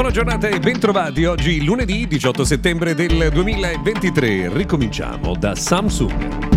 Buona giornata e bentrovati. Oggi lunedì 18 settembre del 2023. Ricominciamo da Samsung.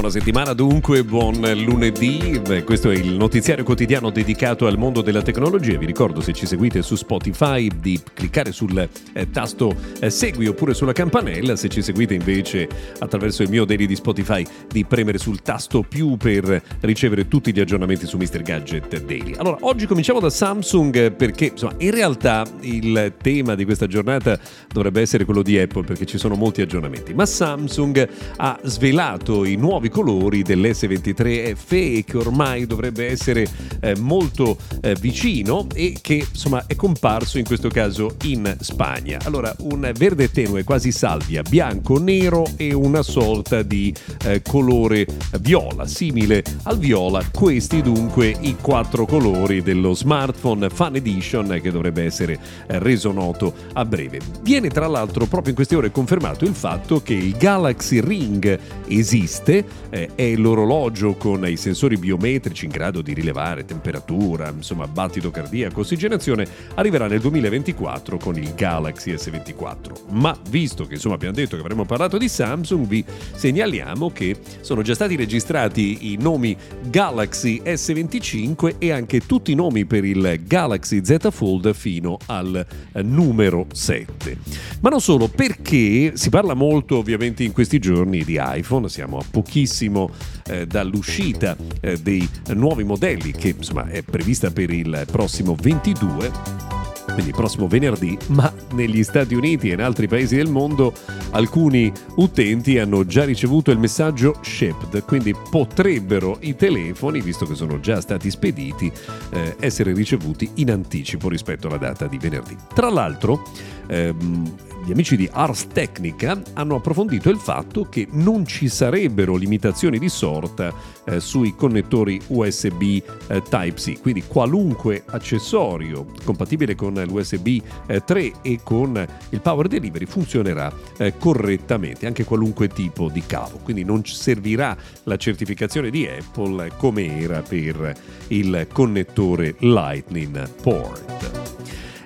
Buona settimana dunque, buon lunedì. Questo è il notiziario quotidiano dedicato al mondo della tecnologia. Vi ricordo se ci seguite su Spotify di cliccare sul eh, tasto eh, segui oppure sulla campanella. Se ci seguite invece attraverso il mio daily di Spotify di premere sul tasto più per ricevere tutti gli aggiornamenti su Mr. Gadget Daily. Allora, oggi cominciamo da Samsung perché insomma, in realtà il tema di questa giornata dovrebbe essere quello di Apple perché ci sono molti aggiornamenti. Ma Samsung ha svelato i nuovi colori dell'S23F e che ormai dovrebbe essere eh, molto eh, vicino e che insomma è comparso in questo caso in Spagna. Allora un verde tenue quasi salvia, bianco, nero e una sorta di eh, colore viola, simile al viola. Questi dunque i quattro colori dello smartphone Fan Edition che dovrebbe essere eh, reso noto a breve. Viene tra l'altro proprio in queste ore confermato il fatto che il Galaxy Ring esiste eh, è l'orologio con i sensori biometrici in grado di rilevare temperatura, insomma battito cardiaco, ossigenazione, arriverà nel 2024 con il Galaxy S24. Ma visto che insomma abbiamo detto che avremmo parlato di Samsung, vi segnaliamo che sono già stati registrati i nomi Galaxy S25 e anche tutti i nomi per il Galaxy Z Fold fino al eh, numero 7. Ma non solo, perché si parla molto ovviamente in questi giorni di iPhone, siamo a pochissimi pochissimo eh, dall'uscita eh, dei nuovi modelli che insomma è prevista per il prossimo 22 quindi il prossimo venerdì, ma negli Stati Uniti e in altri paesi del mondo alcuni utenti hanno già ricevuto il messaggio shipped, quindi potrebbero i telefoni, visto che sono già stati spediti, eh, essere ricevuti in anticipo rispetto alla data di venerdì. Tra l'altro, ehm, gli amici di Ars Technica hanno approfondito il fatto che non ci sarebbero limitazioni di sorta eh, sui connettori USB eh, Type-C, quindi qualunque accessorio compatibile con l'USB eh, 3 e con il Power Delivery funzionerà eh, correttamente, anche qualunque tipo di cavo, quindi non servirà la certificazione di Apple come era per il connettore Lightning Port.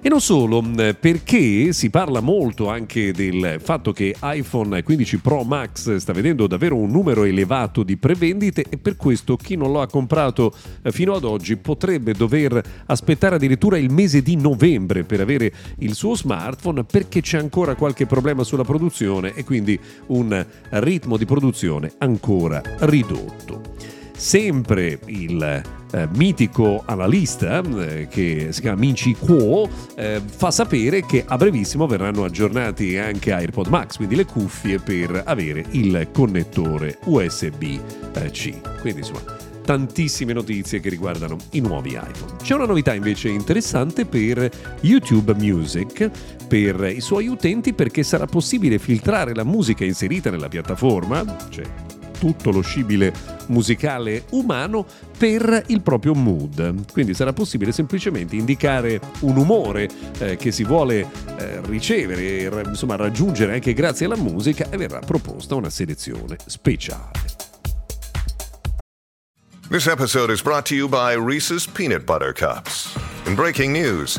E non solo, perché si parla molto anche del fatto che iPhone 15 Pro Max sta vedendo davvero un numero elevato di prevendite e per questo chi non lo ha comprato eh, fino ad oggi potrebbe dover aspettare addirittura il mese di novembre per avere il suo smartphone perché c'è ancora qualche problema sulla produzione e quindi un ritmo di produzione ancora ridotto. Sempre il eh, mitico analista eh, che si chiama Minci Kuo eh, fa sapere che a brevissimo verranno aggiornati anche AirPod Max, quindi le cuffie per avere il connettore USB-C. Quindi insomma tantissime notizie che riguardano i nuovi iPhone. C'è una novità invece interessante per YouTube Music, per i suoi utenti perché sarà possibile filtrare la musica inserita nella piattaforma, cioè tutto lo scibile musicale umano per il proprio mood. Quindi sarà possibile semplicemente indicare un umore eh, che si vuole eh, ricevere, insomma raggiungere anche grazie alla musica e verrà proposta una selezione speciale. This episode is brought to you by Reese's Peanut Butter Cups. In breaking news,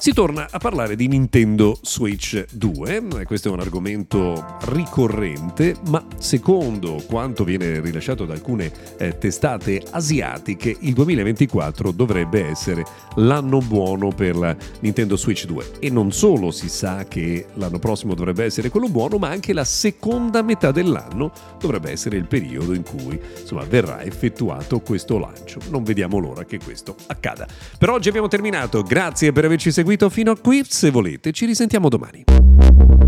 Si torna a parlare di Nintendo Switch 2, questo è un argomento ricorrente, ma secondo quanto viene rilasciato da alcune eh, testate asiatiche, il 2024 dovrebbe essere l'anno buono per la Nintendo Switch 2. E non solo si sa che l'anno prossimo dovrebbe essere quello buono, ma anche la seconda metà dell'anno dovrebbe essere il periodo in cui insomma, verrà effettuato questo lancio. Non vediamo l'ora che questo accada. Per oggi abbiamo terminato, grazie per averci seguito fino a qui, se volete ci risentiamo domani.